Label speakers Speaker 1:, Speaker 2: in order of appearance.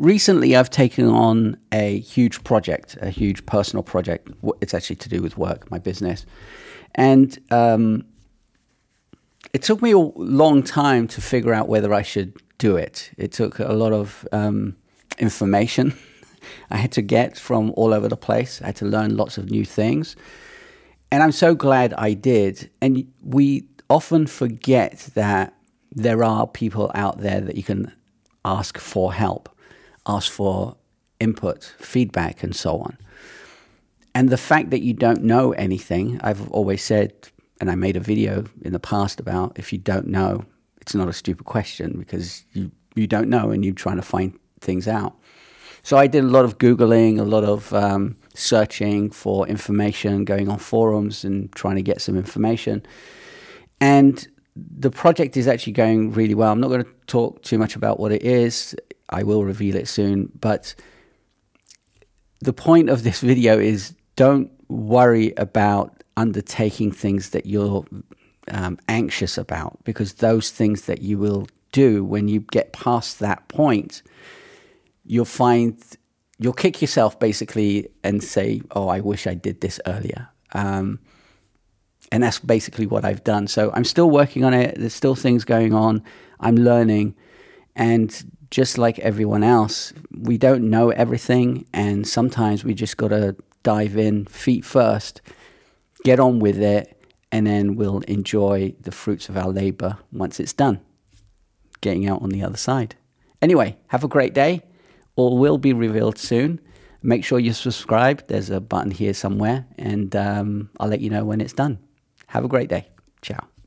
Speaker 1: recently I've taken on a huge project, a huge personal project. It's actually to do with work, my business. And um, it took me a long time to figure out whether I should do it. It took a lot of um, information I had to get from all over the place. I had to learn lots of new things. And I'm so glad I did. And we often forget that there are people out there that you can ask for help, ask for input, feedback, and so on. And the fact that you don't know anything, I've always said, and I made a video in the past about if you don't know, it's not a stupid question because you, you don't know and you're trying to find things out. So I did a lot of Googling, a lot of um, searching for information, going on forums and trying to get some information. And the project is actually going really well. I'm not going to talk too much about what it is. I will reveal it soon. But the point of this video is don't worry about undertaking things that you're um, anxious about because those things that you will do when you get past that point, you'll find you'll kick yourself basically and say, "Oh, I wish I did this earlier." Um, and that's basically what I've done. So I'm still working on it. There's still things going on. I'm learning, and just like everyone else, we don't know everything, and sometimes we just got to dive in feet first, get on with it, and then we'll enjoy the fruits of our labor once it's done, getting out on the other side. Anyway, have a great day. All will be revealed soon. Make sure you subscribe. There's a button here somewhere, and um, I'll let you know when it's done. Have a great day. Ciao.